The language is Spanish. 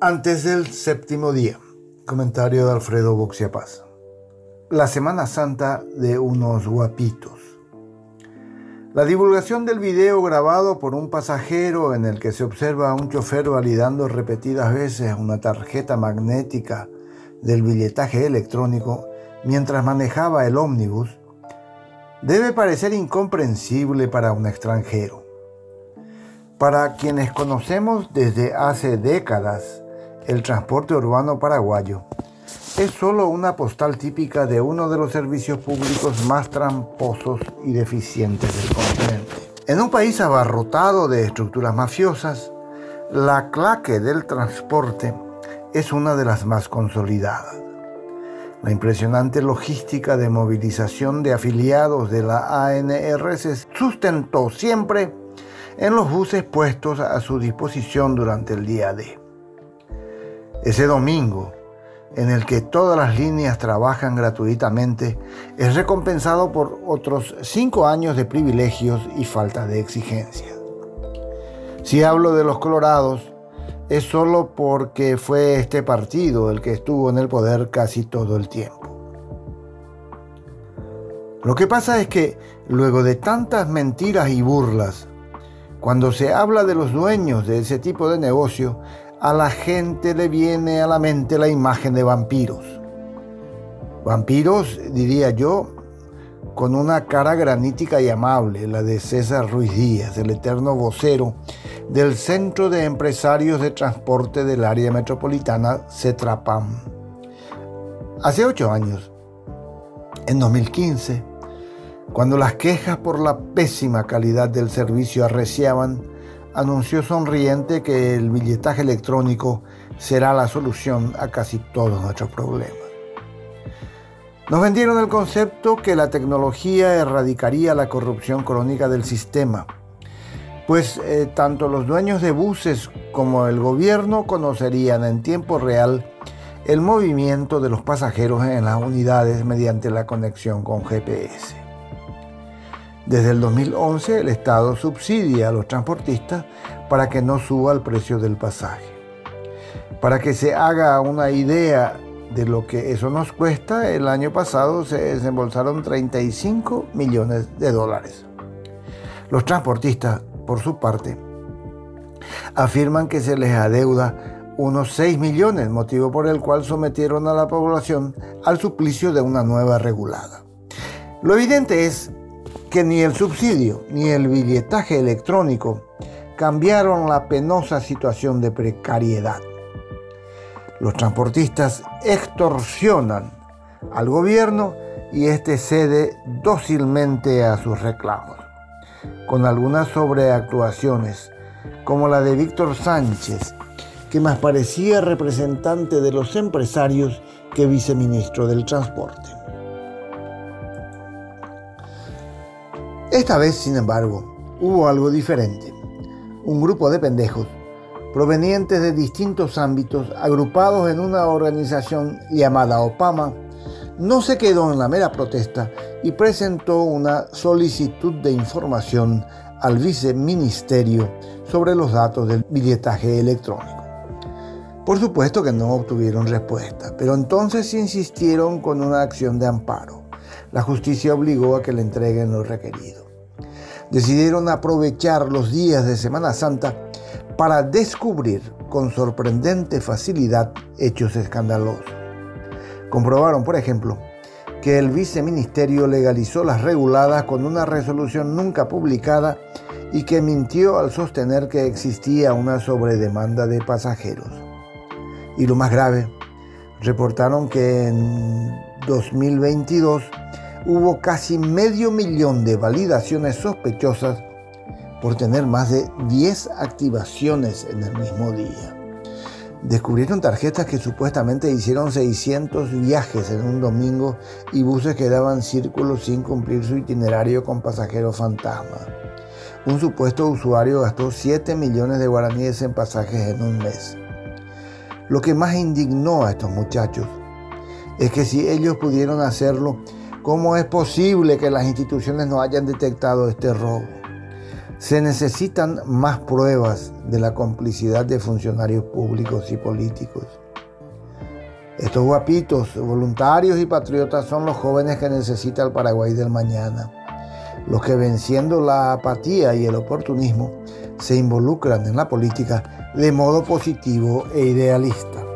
Antes del séptimo día. Comentario de Alfredo Boxiapaz. La Semana Santa de unos guapitos. La divulgación del video grabado por un pasajero en el que se observa a un chofer validando repetidas veces una tarjeta magnética del billetaje electrónico mientras manejaba el ómnibus debe parecer incomprensible para un extranjero. Para quienes conocemos desde hace décadas el transporte urbano paraguayo es solo una postal típica de uno de los servicios públicos más tramposos y deficientes del continente. En un país abarrotado de estructuras mafiosas, la claque del transporte es una de las más consolidadas. La impresionante logística de movilización de afiliados de la ANR se sustentó siempre en los buses puestos a su disposición durante el día D. Ese domingo, en el que todas las líneas trabajan gratuitamente, es recompensado por otros cinco años de privilegios y falta de exigencia. Si hablo de los colorados, es solo porque fue este partido el que estuvo en el poder casi todo el tiempo. Lo que pasa es que luego de tantas mentiras y burlas, cuando se habla de los dueños de ese tipo de negocio, a la gente le viene a la mente la imagen de vampiros. Vampiros, diría yo, con una cara granítica y amable, la de César Ruiz Díaz, el eterno vocero del Centro de Empresarios de Transporte del Área Metropolitana, CETRAPAM. Hace ocho años, en 2015, cuando las quejas por la pésima calidad del servicio arreciaban, anunció sonriente que el billetaje electrónico será la solución a casi todos nuestros problemas. Nos vendieron el concepto que la tecnología erradicaría la corrupción crónica del sistema, pues eh, tanto los dueños de buses como el gobierno conocerían en tiempo real el movimiento de los pasajeros en las unidades mediante la conexión con GPS. Desde el 2011 el Estado subsidia a los transportistas para que no suba el precio del pasaje. Para que se haga una idea de lo que eso nos cuesta, el año pasado se desembolsaron 35 millones de dólares. Los transportistas, por su parte, afirman que se les adeuda unos 6 millones, motivo por el cual sometieron a la población al suplicio de una nueva regulada. Lo evidente es que ni el subsidio ni el billetaje electrónico cambiaron la penosa situación de precariedad. Los transportistas extorsionan al gobierno y éste cede dócilmente a sus reclamos, con algunas sobreactuaciones, como la de Víctor Sánchez, que más parecía representante de los empresarios que viceministro del transporte. Esta vez, sin embargo, hubo algo diferente. Un grupo de pendejos, provenientes de distintos ámbitos, agrupados en una organización llamada OPAMA, no se quedó en la mera protesta y presentó una solicitud de información al viceministerio sobre los datos del billetaje electrónico. Por supuesto que no obtuvieron respuesta, pero entonces insistieron con una acción de amparo. La justicia obligó a que le entreguen lo requerido decidieron aprovechar los días de Semana Santa para descubrir con sorprendente facilidad hechos escandalosos. Comprobaron, por ejemplo, que el viceministerio legalizó las reguladas con una resolución nunca publicada y que mintió al sostener que existía una sobredemanda de pasajeros. Y lo más grave, reportaron que en 2022 hubo casi medio millón de validaciones sospechosas por tener más de 10 activaciones en el mismo día. Descubrieron tarjetas que supuestamente hicieron 600 viajes en un domingo y buses que daban círculos sin cumplir su itinerario con pasajeros fantasma. Un supuesto usuario gastó 7 millones de guaraníes en pasajes en un mes. Lo que más indignó a estos muchachos es que si ellos pudieron hacerlo, ¿Cómo es posible que las instituciones no hayan detectado este robo? Se necesitan más pruebas de la complicidad de funcionarios públicos y políticos. Estos guapitos, voluntarios y patriotas son los jóvenes que necesita el Paraguay del mañana, los que venciendo la apatía y el oportunismo se involucran en la política de modo positivo e idealista.